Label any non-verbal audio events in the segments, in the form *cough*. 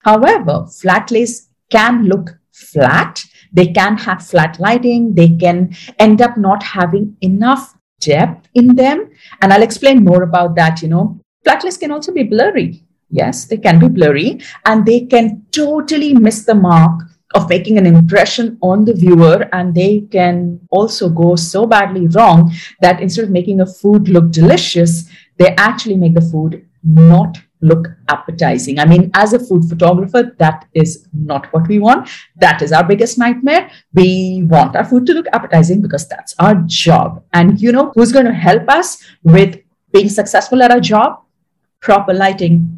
However, flat lays can look flat. They can have flat lighting. They can end up not having enough depth in them. And I'll explain more about that. You know, flat lays can also be blurry. Yes, they can be blurry and they can totally miss the mark of making an impression on the viewer and they can also go so badly wrong that instead of making a food look delicious they actually make the food not look appetizing. I mean as a food photographer that is not what we want. That is our biggest nightmare. We want our food to look appetizing because that's our job. And you know who's going to help us with being successful at our job? Proper lighting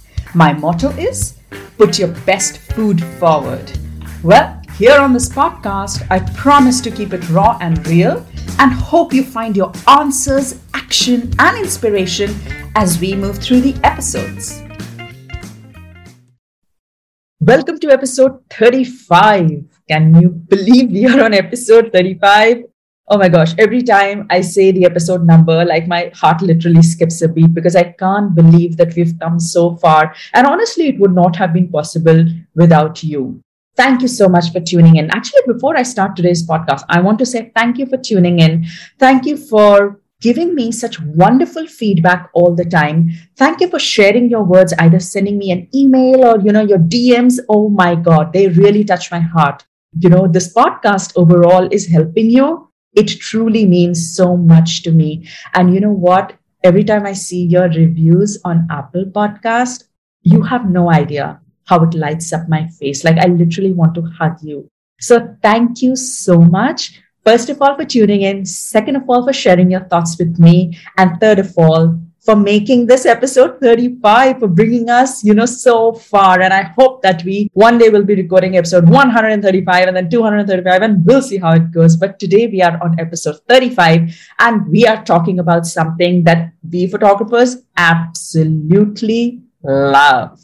My motto is put your best food forward. Well, here on this podcast, I promise to keep it raw and real and hope you find your answers, action, and inspiration as we move through the episodes. Welcome to episode 35. Can you believe we are on episode 35? Oh my gosh, every time I say the episode number, like my heart literally skips a beat because I can't believe that we've come so far. And honestly, it would not have been possible without you. Thank you so much for tuning in. Actually, before I start today's podcast, I want to say thank you for tuning in. Thank you for giving me such wonderful feedback all the time. Thank you for sharing your words, either sending me an email or, you know, your DMs. Oh my God, they really touch my heart. You know, this podcast overall is helping you it truly means so much to me. And you know what? Every time I see your reviews on Apple Podcast, you have no idea how it lights up my face. Like I literally want to hug you. So thank you so much. First of all, for tuning in. Second of all, for sharing your thoughts with me. And third of all, for making this episode 35, for bringing us, you know, so far. And I hope that we one day will be recording episode 135 and then 235, and we'll see how it goes. But today we are on episode 35, and we are talking about something that we photographers absolutely love.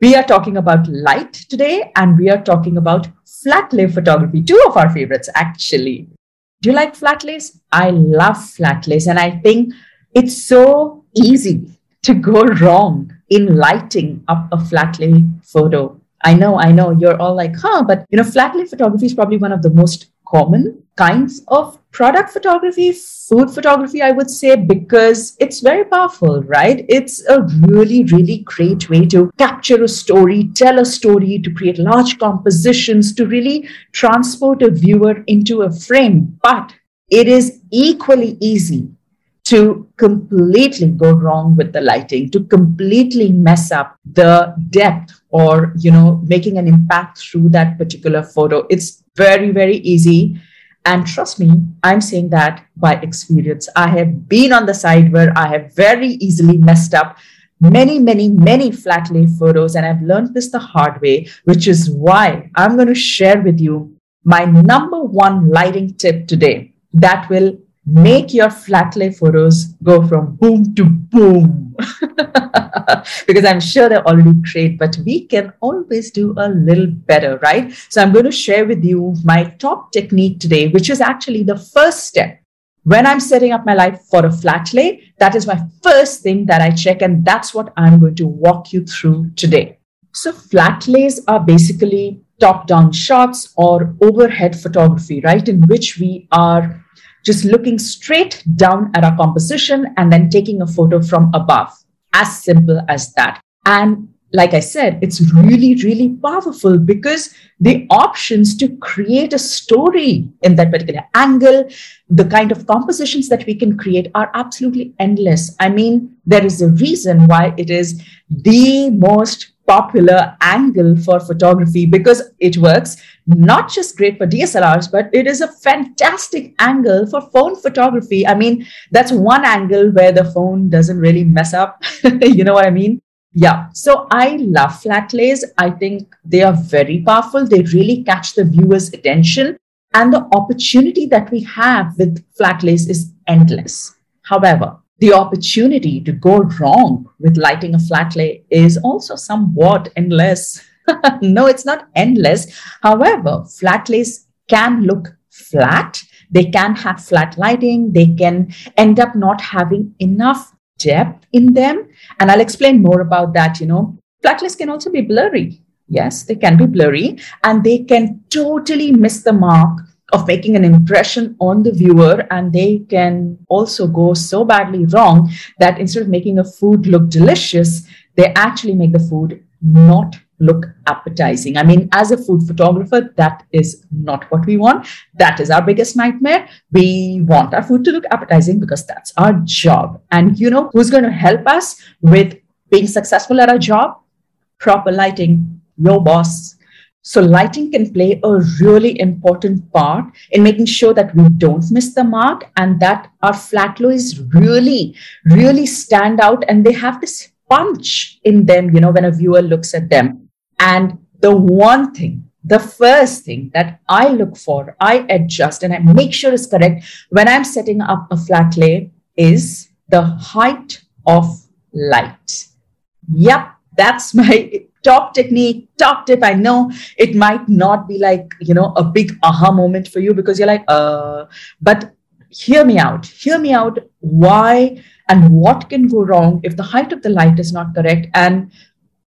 We are talking about light today, and we are talking about flat lay photography, two of our favorites, actually. Do you like flat lays? I love flat lays, and I think it's so easy to go wrong in lighting up a flat lay photo. I know, I know you're all like, huh, but you know, flat lay photography is probably one of the most common kinds of product photography, food photography, I would say, because it's very powerful, right? It's a really, really great way to capture a story, tell a story, to create large compositions, to really transport a viewer into a frame. But it is equally easy to completely go wrong with the lighting to completely mess up the depth or you know making an impact through that particular photo. It's very very easy. And trust me i'm saying that by experience. I have been on the side where i have very easily messed up many many many flat lay photos and i've learned this the hard way which is why i'm going to share with you my number one lighting tip today that will make your flat lay photos go from boom to boom. *laughs* because I'm sure they're already great, but we can always do a little better, right? So I'm going to share with you my top technique today, which is actually the first step. When I'm setting up my life for a flat lay, that is my first thing that I check, and that's what I'm going to walk you through today. So, flat lays are basically top down shots or overhead photography, right? In which we are just looking straight down at our composition and then taking a photo from above. As simple as that. And like I said, it's really, really powerful because the options to create a story in that particular angle, the kind of compositions that we can create are absolutely endless. I mean, there is a reason why it is the most popular angle for photography because it works not just great for DSLRs, but it is a fantastic angle for phone photography. I mean, that's one angle where the phone doesn't really mess up. *laughs* you know what I mean? Yeah. So I love flat lays. I think they are very powerful. They really catch the viewer's attention. And the opportunity that we have with flat lays is endless. However, the opportunity to go wrong with lighting a flat lay is also somewhat endless. *laughs* no, it's not endless. However, flat lays can look flat. They can have flat lighting. They can end up not having enough depth in them. And I'll explain more about that. You know, flat lays can also be blurry. Yes, they can be blurry and they can totally miss the mark of making an impression on the viewer and they can also go so badly wrong that instead of making a food look delicious they actually make the food not look appetizing. I mean as a food photographer that is not what we want. That is our biggest nightmare. We want our food to look appetizing because that's our job. And you know who's going to help us with being successful at our job? Proper lighting. Your boss so lighting can play a really important part in making sure that we don't miss the mark and that our flat lays really, really stand out and they have this punch in them, you know, when a viewer looks at them. And the one thing, the first thing that I look for, I adjust and I make sure is correct when I'm setting up a flat lay is the height of light. Yep, that's *laughs* my top technique, top tip. I know it might not be like, you know, a big aha moment for you because you're like, uh, but hear me out. Hear me out. Why and what can go wrong if the height of the light is not correct? And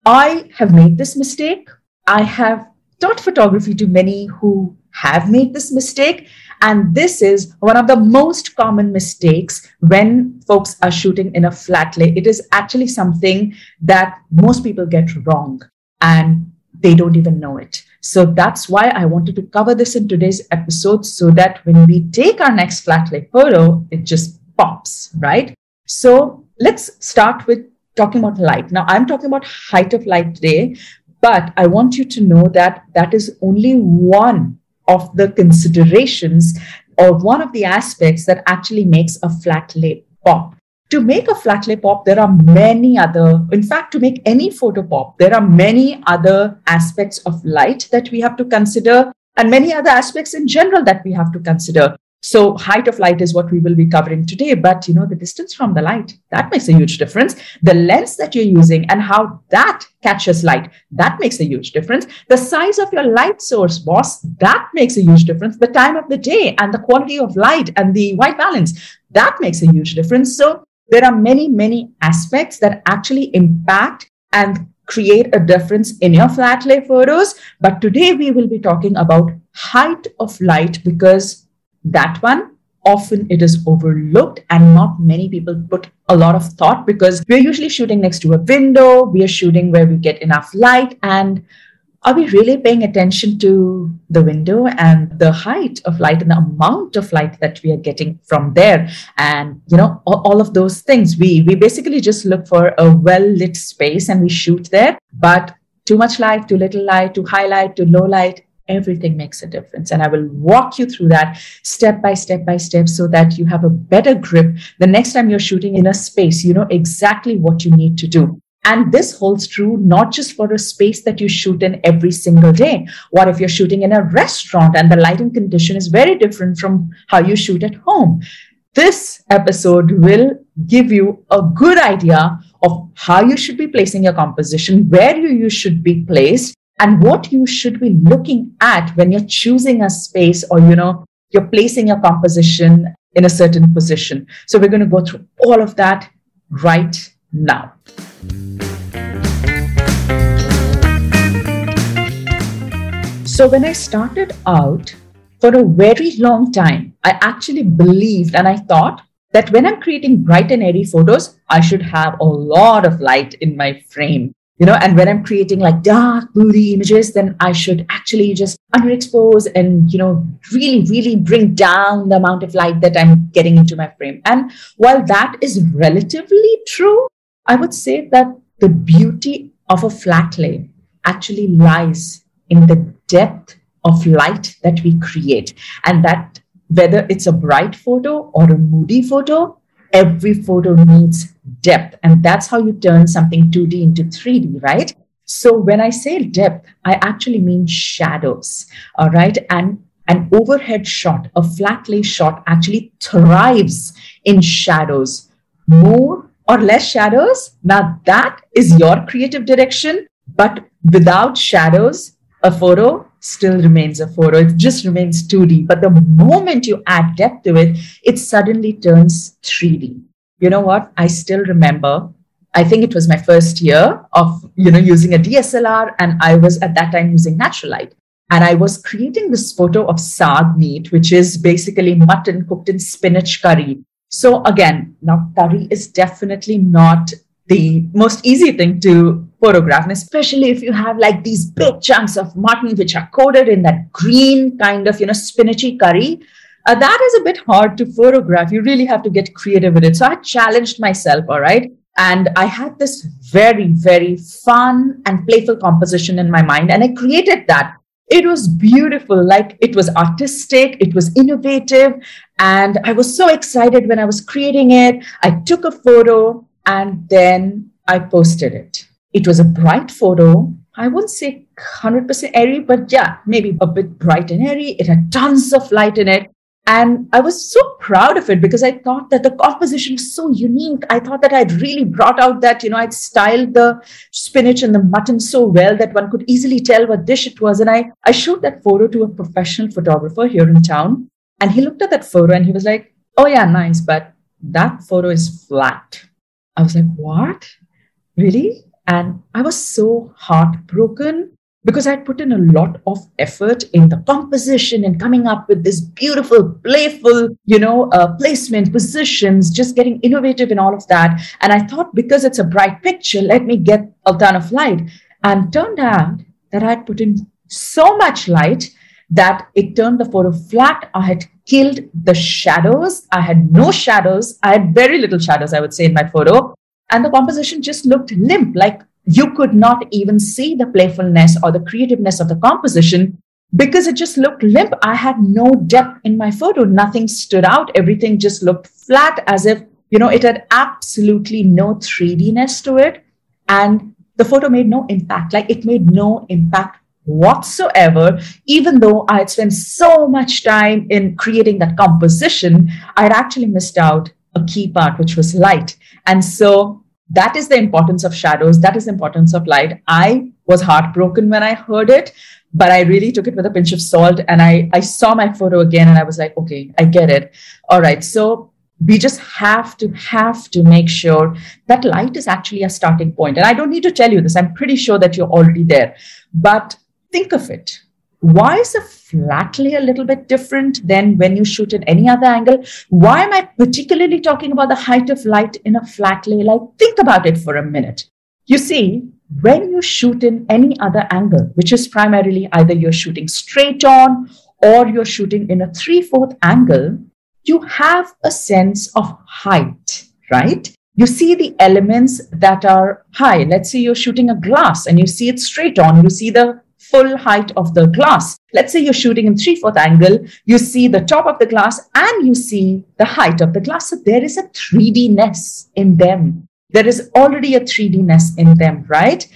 I have made this mistake. I have taught photography to many who have made this mistake. And this is one of the most common mistakes when folks are shooting in a flat lay. It is actually something that most people get wrong and they don't even know it. So that's why I wanted to cover this in today's episode so that when we take our next flat lay photo, it just pops, right? So let's start with talking about light. Now, I'm talking about height of light today, but I want you to know that that is only one of the considerations or one of the aspects that actually makes a flat lay pop. To make a flat lay pop, there are many other, in fact, to make any photo pop, there are many other aspects of light that we have to consider and many other aspects in general that we have to consider. So height of light is what we will be covering today. But you know, the distance from the light, that makes a huge difference. The lens that you're using and how that catches light, that makes a huge difference. The size of your light source, boss, that makes a huge difference. The time of the day and the quality of light and the white balance, that makes a huge difference. So there are many, many aspects that actually impact and create a difference in your flat lay photos. But today we will be talking about height of light because that one often it is overlooked and not many people put a lot of thought because we're usually shooting next to a window we are shooting where we get enough light and are we really paying attention to the window and the height of light and the amount of light that we are getting from there? And you know all, all of those things. We we basically just look for a well lit space and we shoot there but too much light too little light too high light too low light everything makes a difference. And I will walk you through that step by step by step so that you have a better grip the next time you're shooting in a space. You know exactly what you need to do. And this holds true not just for a space that you shoot in every single day. What if you're shooting in a restaurant and the lighting condition is very different from how you shoot at home? This episode will give you a good idea of how you should be placing your composition, where you, you should be placed, and what you should be looking at when you're choosing a space or you know you're placing your composition in a certain position. So we're going to go through all of that right now. So when i started out for a very long time i actually believed and i thought that when i'm creating bright and airy photos i should have a lot of light in my frame you know and when i'm creating like dark moody images then i should actually just underexpose and you know really really bring down the amount of light that i'm getting into my frame and while that is relatively true i would say that the beauty of a flat lay actually lies in the depth of light that we create. And that whether it's a bright photo or a moody photo, every photo needs depth. And that's how you turn something 2D into 3D, right? So when I say depth, I actually mean shadows. All right. And an overhead shot, a flat lay shot actually thrives in shadows. More or less shadows. Now that is your creative direction. But without shadows, a photo still remains a photo. It just remains 2D. But the moment you add depth to it, it suddenly turns 3D. You know what? I still remember. I think it was my first year of you know using a DSLR, and I was at that time using natural light. And I was creating this photo of saag meat, which is basically mutton cooked in spinach curry. So again, now curry is definitely not the most easy thing to photograph, and especially if you have like these big chunks of mutton which are coated in that green kind of you know spinachy curry. Uh, that is a bit hard to photograph. You really have to get creative with it. So I challenged myself, all right. And I had this very, very fun and playful composition in my mind. And I created that. It was beautiful. Like it was artistic, it was innovative. And I was so excited when I was creating it. I took a photo and then I posted it. It was a bright photo. I wouldn't say 100% airy, but yeah, maybe a bit bright and airy. It had tons of light in it. And I was so proud of it because I thought that the composition was so unique. I thought that I'd really brought out that, you know, I'd styled the spinach and the mutton so well that one could easily tell what dish it was. And I, I showed that photo to a professional photographer here in town. And he looked at that photo and he was like, oh, yeah, nice, but that photo is flat. I was like, what? Really? And I was so heartbroken because I'd put in a lot of effort in the composition and coming up with this beautiful, playful, you know, uh, placement, positions, just getting innovative in all of that. And I thought because it's a bright picture, let me get a ton of light. And turned out that I'd put in so much light that it turned the photo flat. I had killed the shadows. I had no shadows. I had very little shadows, I would say, in my photo. And the composition just looked limp, like you could not even see the playfulness or the creativeness of the composition because it just looked limp. I had no depth in my photo. Nothing stood out. Everything just looked flat as if, you know, it had absolutely no 3D-ness to it. And the photo made no impact. Like it made no impact whatsoever, even though I had spent so much time in creating that composition, I had actually missed out a key part, which was light. And so that is the importance of shadows. That is the importance of light. I was heartbroken when I heard it, but I really took it with a pinch of salt. And I, I saw my photo again and I was like, okay, I get it. All right. So we just have to have to make sure that light is actually a starting point. And I don't need to tell you this. I'm pretty sure that you're already there. But think of it. Why is a flat lay a little bit different than when you shoot at any other angle? Why am I particularly talking about the height of light in a flat lay? Like, think about it for a minute. You see, when you shoot in any other angle, which is primarily either you're shooting straight on or you're shooting in a three fourth angle, you have a sense of height, right? You see the elements that are high. Let's say you're shooting a glass and you see it straight on. You see the full height of the glass. Let's say you're shooting in three fourth angle, you see the top of the glass and you see the height of the glass. So there is a 3D-ness in them. There is already a 3D-ness in them, right?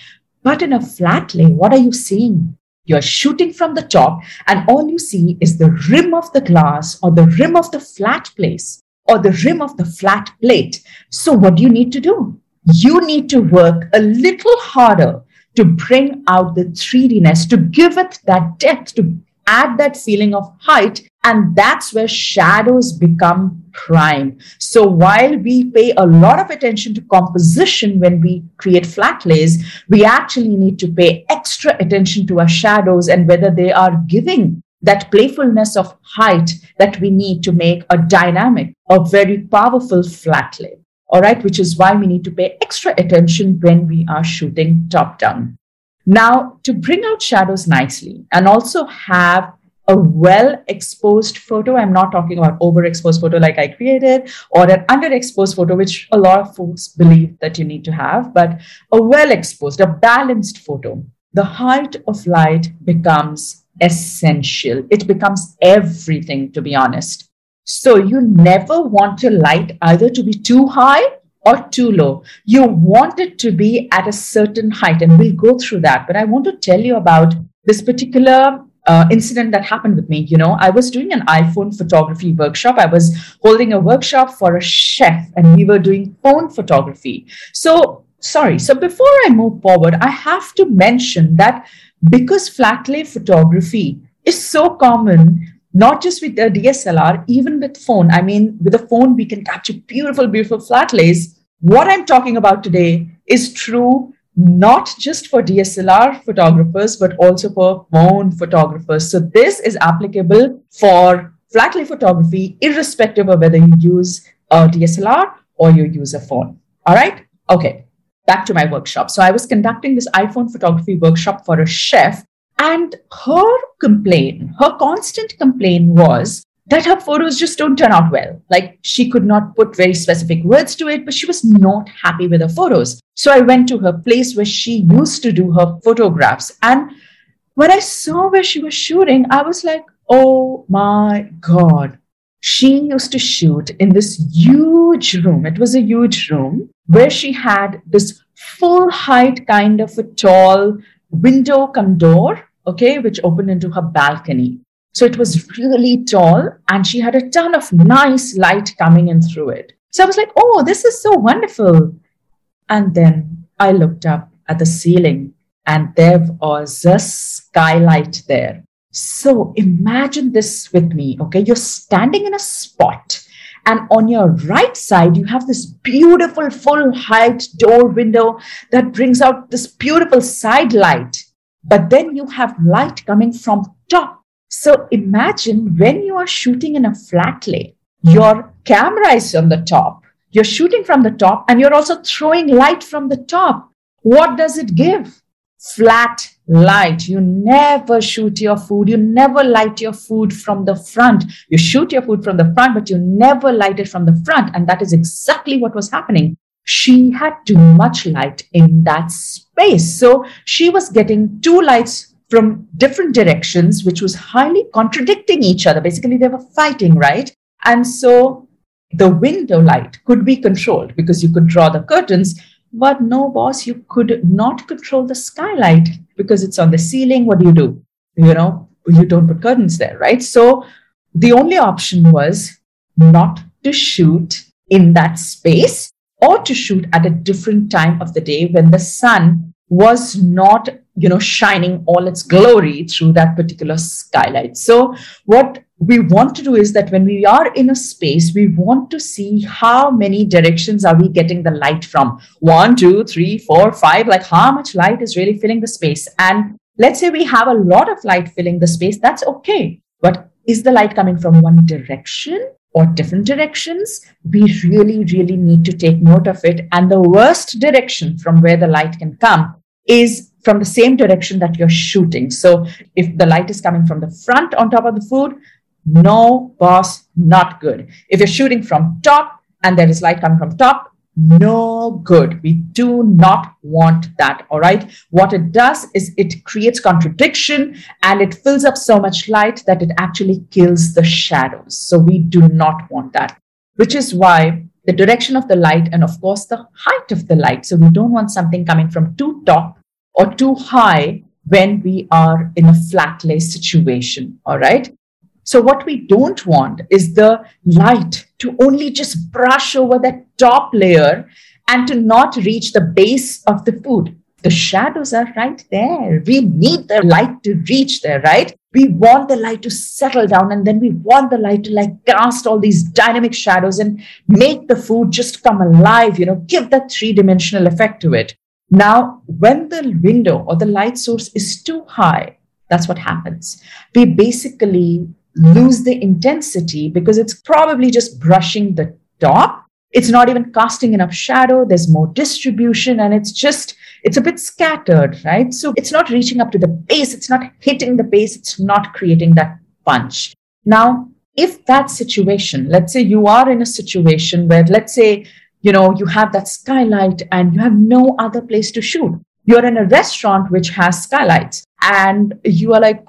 But in a flat lay, what are you seeing? You're shooting from the top, and all you see is the rim of the glass or the rim of the flat place or the rim of the flat plate. So, what do you need to do? You need to work a little harder to bring out the 3D-ness, to give it that depth, to add that feeling of height. And that's where shadows become prime. So while we pay a lot of attention to composition when we create flat lays, we actually need to pay extra attention to our shadows and whether they are giving that playfulness of height that we need to make a dynamic, a very powerful flat lay all right, which is why we need to pay extra attention when we are shooting top down. Now, to bring out shadows nicely and also have a well exposed photo. I'm not talking about overexposed photo like I created or an underexposed photo, which a lot of folks believe that you need to have, but a well exposed, a balanced photo. The height of light becomes essential. It becomes everything, to be honest. So you never want your light either to be too high or too low. You want it to be at a certain height, and we'll go through that. But I want to tell you about this particular uh, incident that happened with me. You know, I was doing an iPhone photography workshop. I was holding a workshop for a chef, and we were doing phone photography. So, sorry. So, before I move forward, I have to mention that because flat lay photography is so common not just with a DSLR, even with phone. I mean, with a phone, we can capture beautiful, beautiful flat lays. What I'm talking about today is true not just for DSLR photographers, but also for phone photographers. So this is applicable for flat lay photography, irrespective of whether you use a DSLR or you use a phone. All right. Okay. Back to my workshop. So I was conducting this iPhone photography workshop for a chef and her complaint, her constant complaint was that her photos just don't turn out well. Like she could not put very specific words to it, but she was not happy with her photos. So I went to her place where she used to do her photographs. And when I saw where she was shooting, I was like, oh my God. She used to shoot in this huge room. It was a huge room where she had this full height kind of a tall window come door okay, which opened into her balcony. So it was really tall and she had a ton of nice light coming in through it. So I was like, oh, this is so wonderful. And then I looked up at the ceiling and there was a skylight there. So imagine this with me, okay? You're standing in a spot and on your right side, you have this beautiful full height door window that brings out this beautiful side light but then you have light coming from top. So imagine when you are shooting in a flat lay, your camera is on the top. You're shooting from the top and you're also throwing light from the top. What does it give? Flat light. You never shoot your food. You never light your food from the front. You shoot your food from the front, but you never light it from the front. And that is exactly what was happening she had too much light in that space. So she was getting two lights from different directions, which was highly contradicting each other. Basically, they were fighting, right? And so the window light could be controlled because you could draw the curtains. But no, boss, you could not control the skylight because it's on the ceiling. What do you do? You know, you don't put curtains there, right? So the only option was not to shoot in that space or to shoot at a different time of the day when the sun was not you know shining all its glory through that particular skylight. So what we want to do is that when we are in a space we want to see how many directions are we getting the light from. One two three four five like how much light is really filling the space. And let's say we have a lot of light filling the space that's okay. But is the light coming from one direction or different directions, we really, really need to take note of it. And the worst direction from where the light can come is from the same direction that you're shooting. So if the light is coming from the front on top of the food, no, boss, not good. If you're shooting from top and there is light coming from top, no good. We do not want that. All right. What it does is it creates contradiction and it fills up so much light that it actually kills the shadows. So we do not want that, which is why the direction of the light and, of course, the height of the light. So we don't want something coming from too top or too high when we are in a flat lay situation. All right. So, what we don't want is the light to only just brush over that top layer and to not reach the base of the food. The shadows are right there. We need the light to reach there, right? We want the light to settle down and then we want the light to like cast all these dynamic shadows and make the food just come alive, you know, give that three dimensional effect to it. Now, when the window or the light source is too high, that's what happens. We basically lose the intensity because it's probably just brushing the top. It's not even casting enough shadow. There's more distribution and it's just, it's a bit scattered, right? So it's not reaching up to the base. It's not hitting the base. It's not creating that punch. Now, if that situation, let's say you are in a situation where, let's say, you know, you have that skylight and you have no other place to shoot. You're in a restaurant which has skylights and you are like,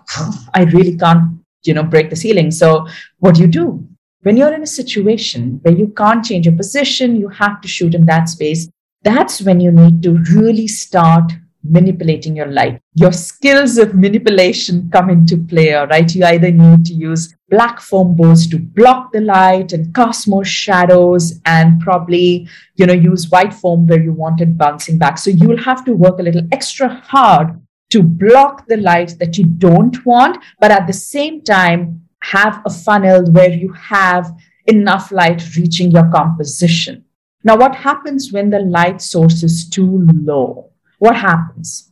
I really can't, you know, break the ceiling. So what do you do? When you're in a situation where you can't change your position, you have to shoot in that space, that's when you need to really start manipulating your light. Your skills of manipulation come into play, right? You either need to use black foam boards to block the light and cast more shadows and probably, you know, use white foam where you want it bouncing back. So you'll have to work a little extra hard to block the light that you don't want, but at the same time, have a funnel where you have enough light reaching your composition. Now, what happens when the light source is too low? what happens?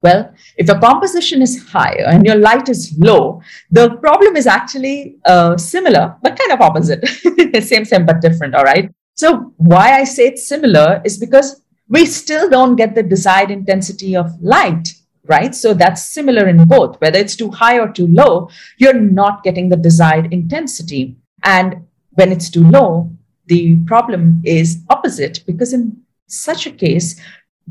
Well, if your composition is higher and your light is low, the problem is actually uh, similar, but kind of opposite. *laughs* same, same, but different. All right. So, why I say it's similar is because we still don't get the desired intensity of light, right? So, that's similar in both. Whether it's too high or too low, you're not getting the desired intensity. And when it's too low, the problem is opposite because in such a case,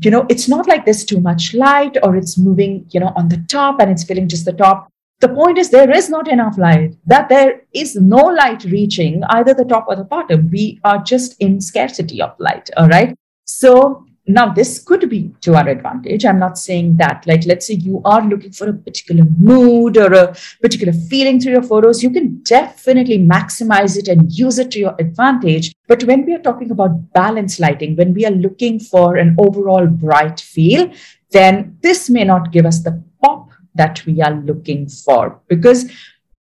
you know, it's not like there's too much light or it's moving, you know, on the top and it's filling just the top. The point is there is not enough light, that there is no light reaching either the top or the bottom. We are just in scarcity of light. All right. So now, this could be to our advantage. I'm not saying that. Like, let's say you are looking for a particular mood or a particular feeling through your photos, you can definitely maximize it and use it to your advantage. But when we are talking about balance lighting, when we are looking for an overall bright feel, then this may not give us the pop that we are looking for. Because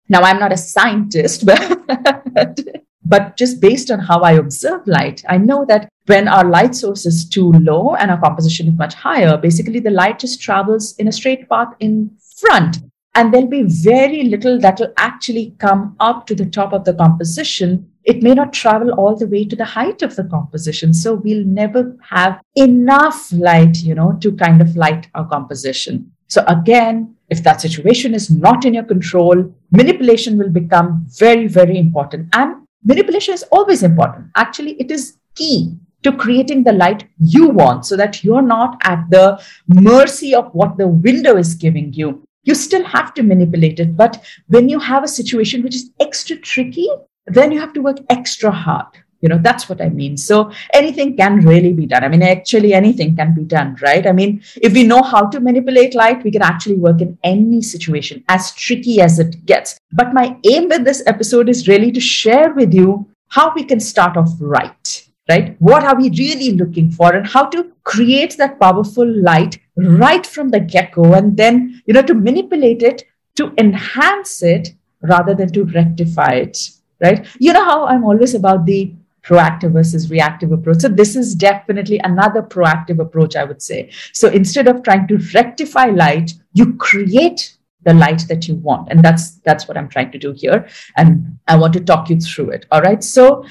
now I'm not a scientist, *laughs* but but just based on how I observe light, I know that when our light source is too low and our composition is much higher, basically the light just travels in a straight path in front. And there'll be very little that will actually come up to the top of the composition. It may not travel all the way to the height of the composition. So we'll never have enough light, you know, to kind of light our composition. So again, if that situation is not in your control, manipulation will become very, very important. And manipulation is always important. Actually, it is key to creating the light you want so that you're not at the mercy of what the window is giving you. You still have to manipulate it. But when you have a situation which is extra tricky, then you have to work extra hard. You know, that's what I mean. So anything can really be done. I mean, actually, anything can be done, right? I mean, if we know how to manipulate light, we can actually work in any situation, as tricky as it gets. But my aim with this episode is really to share with you how we can start off right, right? What are we really looking for and how to create that powerful light right from the get go and then, you know, to manipulate it, to enhance it rather than to rectify it, right? You know how I'm always about the proactive versus reactive approach. So this is definitely another proactive approach, I would say. So instead of trying to rectify light, you create the light that you want. And that's that's what I'm trying to do here. And I want to talk you through it. All right. So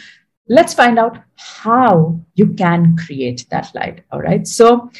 let's find out how you can create that light. All right. So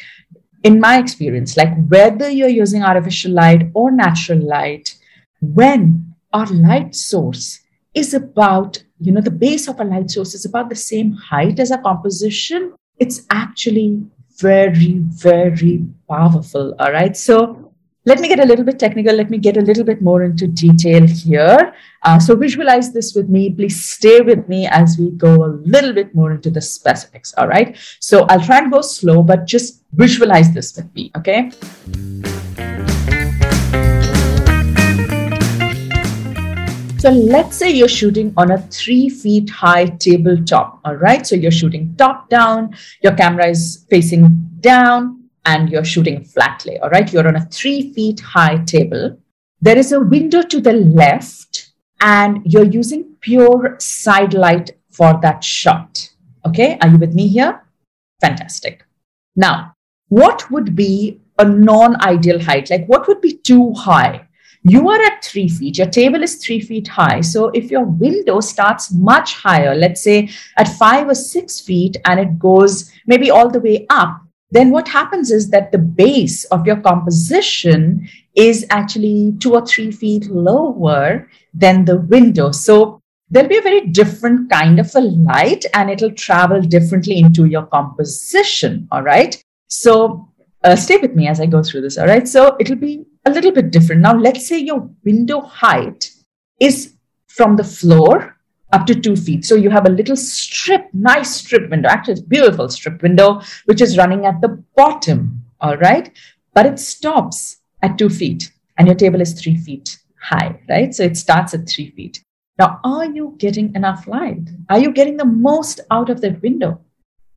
in my experience, like whether you're using artificial light or natural light, when our light source is about you know, the base of a light source is about the same height as a composition, it's actually very, very powerful. All right. So let me get a little bit technical. Let me get a little bit more into detail here. Uh, so visualize this with me. Please stay with me as we go a little bit more into the specifics. All right. So I'll try and go slow, but just visualize this with me. Okay. So let's say you're shooting on a three feet high tabletop. All right. So you're shooting top down, your camera is facing down, and you're shooting flat lay. All right. You're on a three feet high table. There is a window to the left, and you're using pure side light for that shot. Okay. Are you with me here? Fantastic. Now, what would be a non ideal height? Like, what would be too high? You are at three feet, your table is three feet high. So if your window starts much higher, let's say at five or six feet, and it goes maybe all the way up, then what happens is that the base of your composition is actually two or three feet lower than the window. So there'll be a very different kind of a light and it'll travel differently into your composition. All right. So uh, stay with me as I go through this. All right. So it'll be a little bit different. Now, let's say your window height is from the floor up to two feet. So you have a little strip, nice strip window, actually, beautiful strip window, which is running at the bottom. All right. But it stops at two feet and your table is three feet high, right? So it starts at three feet. Now, are you getting enough light? Are you getting the most out of that window?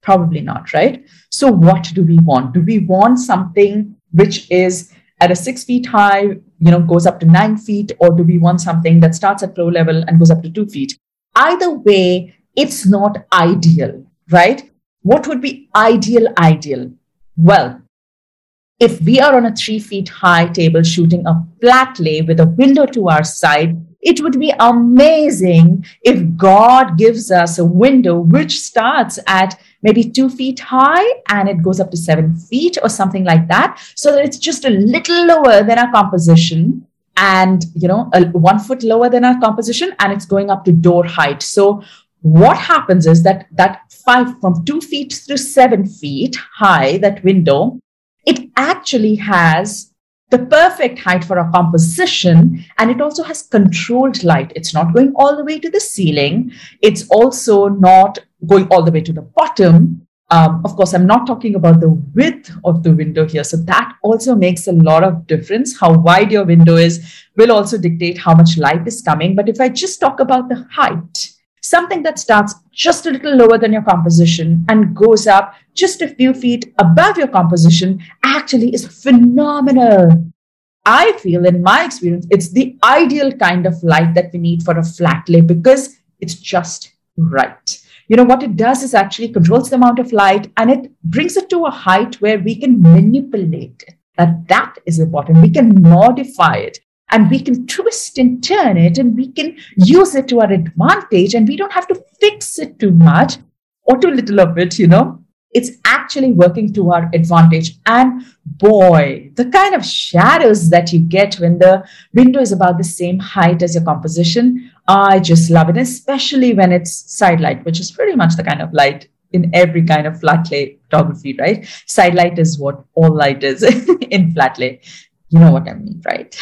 Probably not, right? So, what do we want? Do we want something which is at a six feet high, you know, goes up to nine feet, or do we want something that starts at floor level and goes up to two feet? Either way, it's not ideal, right? What would be ideal? Ideal. Well, if we are on a three feet high table shooting a flat lay with a window to our side, it would be amazing if God gives us a window which starts at maybe two feet high and it goes up to seven feet or something like that. So that it's just a little lower than our composition and, you know, a, one foot lower than our composition and it's going up to door height. So what happens is that that five from two feet to seven feet high, that window, it actually has the perfect height for a composition and it also has controlled light. It's not going all the way to the ceiling. It's also not going all the way to the bottom um, of course i'm not talking about the width of the window here so that also makes a lot of difference how wide your window is will also dictate how much light is coming but if i just talk about the height something that starts just a little lower than your composition and goes up just a few feet above your composition actually is phenomenal. I feel, in my experience, it's the ideal kind of light that we need for a flat lay because it's just right. You know, what it does is actually controls the amount of light and it brings it to a height where we can manipulate it. That that is important. We can modify it and we can twist and turn it and we can use it to our advantage and we don't have to fix it too much or too little of it, you know. It's actually working to our advantage. And boy, the kind of shadows that you get when the window is about the same height as your composition, I just love it, especially when it's side light, which is pretty much the kind of light in every kind of flat lay photography, right? Side light is what all light is *laughs* in flat lay. You know what I mean, right?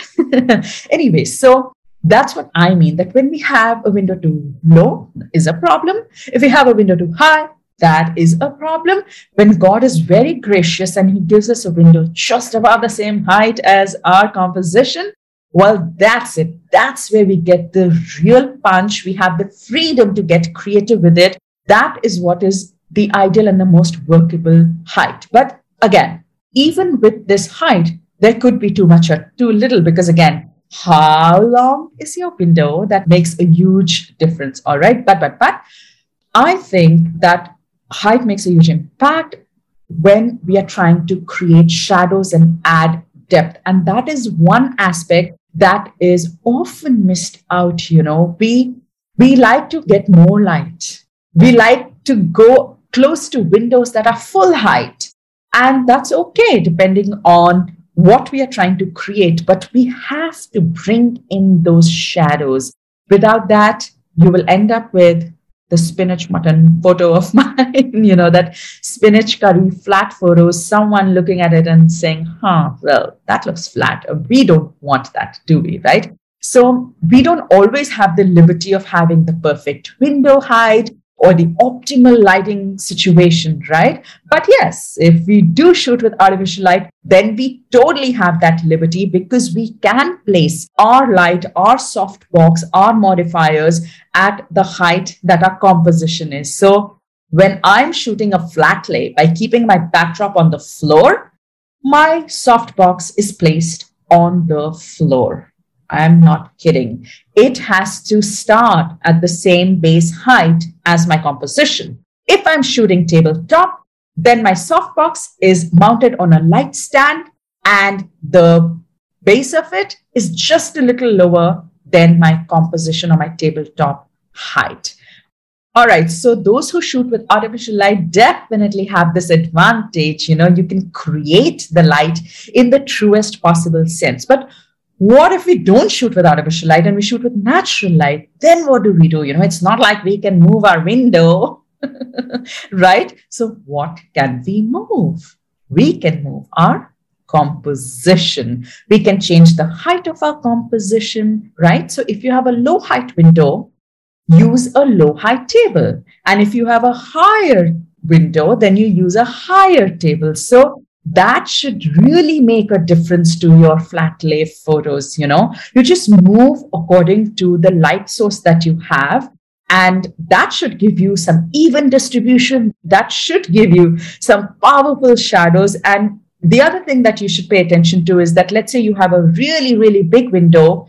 *laughs* anyway, so that's what I mean that when we have a window too low is a problem. If we have a window too high, that is a problem. When God is very gracious and He gives us a window just about the same height as our composition, well, that's it. That's where we get the real punch. We have the freedom to get creative with it. That is what is the ideal and the most workable height. But again, even with this height, there could be too much or too little because again how long is your window that makes a huge difference all right but but but i think that height makes a huge impact when we are trying to create shadows and add depth and that is one aspect that is often missed out you know. We we like to get more light. We like to go close to windows that are full height. And that's okay depending on what we are trying to create, but we have to bring in those shadows. Without that, you will end up with the spinach mutton photo of *laughs* mine, you know, that spinach curry flat photo, someone looking at it and saying, huh, well, that looks flat. Uh, we don't want that, do we? Right? So we don't always have the liberty of having the perfect window height or the optimal lighting situation, right? But yes, if we do shoot with artificial light, then we totally have that liberty because we can place our light, our softbox, our modifiers at the height that our composition is. So when I'm shooting a flat lay by keeping my backdrop on the floor, my softbox is placed on the floor. I'm not kidding. It has to start at the same base height as my composition. If I'm shooting tabletop, then my softbox is mounted on a light stand and the base of it is just a little lower than my composition or my tabletop height. All right. So those who shoot with artificial light definitely have this advantage. You know, you can create the light in the truest possible sense. But what if we don't shoot with artificial light and we shoot with natural light? Then what do we do? You know, it's not like we can move our window, *laughs* right? So what can we move? We can move our composition. We can change the height of our composition, right? So if you have a low height window, use a low height table. And if you have a higher window, then you use a higher table. So that should really make a difference to your flat lay photos. You know, you just move according to the light source that you have. And that should give you some even distribution. That should give you some powerful shadows. And the other thing that you should pay attention to is that let's say you have a really, really big window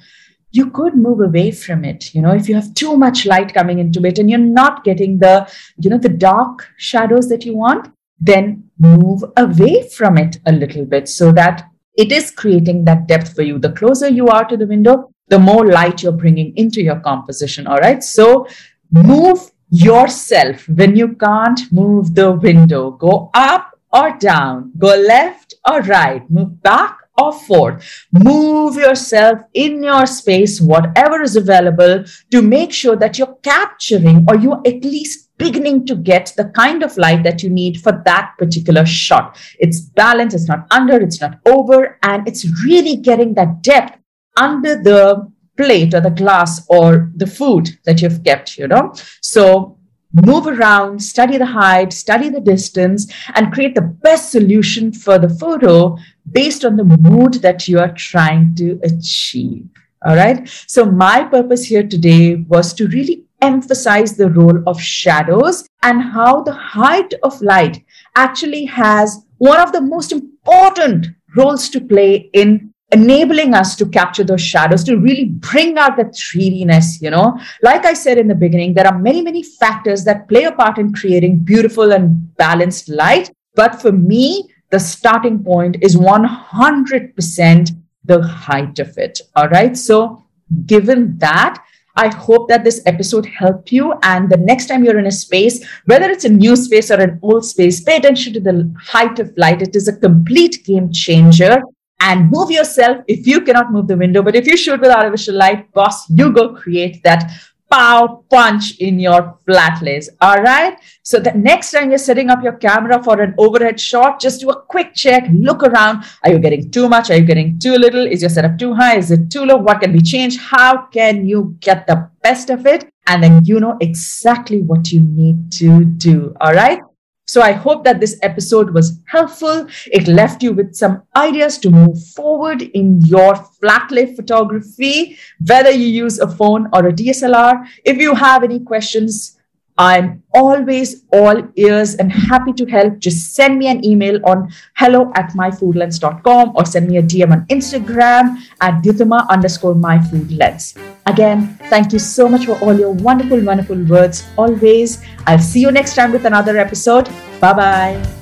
you could move away from it you know if you have too much light coming into it and you're not getting the you know the dark shadows that you want then move away from it a little bit so that it is creating that depth for you. The closer you are to the window the more light you're bringing into your composition all right? So move yourself. When you can't move the window go up or down go left or right move back or forth. Move yourself in your space, whatever is available, to make sure that you're capturing or you're at least beginning to get the kind of light that you need for that particular shot. It's balanced, it's not under, it's not over, and it's really getting that depth under the plate or the glass or the food that you've kept, you know. So move around, study the height, study the distance, and create the best solution for the photo based on the mood that you are trying to achieve. All right. So, my purpose here today was to really emphasize the role of shadows and how the height of light actually has one of the most important roles to play in enabling us to capture those shadows to really bring out the 3dness you know. Like i said in the beginning there are many many factors that play a part in creating beautiful and balanced light. But for me the starting point is 100% the height of it. All right? So given that I hope that this episode helped you. And the next time you're in a space, whether it's a new space or an old space, pay attention to the height of light. It is a complete game changer and move yourself if you cannot move the window. But if you shoot with artificial light, boss, you go create that pow punch in your flat lays. All right. So the next time you're setting up your camera for an overhead shot, just do a quick check, look around. Are you getting too much? Are you getting too little? Is your setup too high? Is it too low? What can be changed? How can you get the best of it? And then you know exactly what you need to do. All right. So I hope that this episode was helpful. It left you with some ideas to move forward in your flat lay photography, whether you use a phone or a DSLR. If you have any questions, I'm always all ears and happy to help. Just send me an email on hello at myfoodlens.com or send me a DM on Instagram at Dhyutima underscore myfoodlens. Again, thank you so much for all your wonderful, wonderful words always. I'll see you next time with another episode. Bye bye.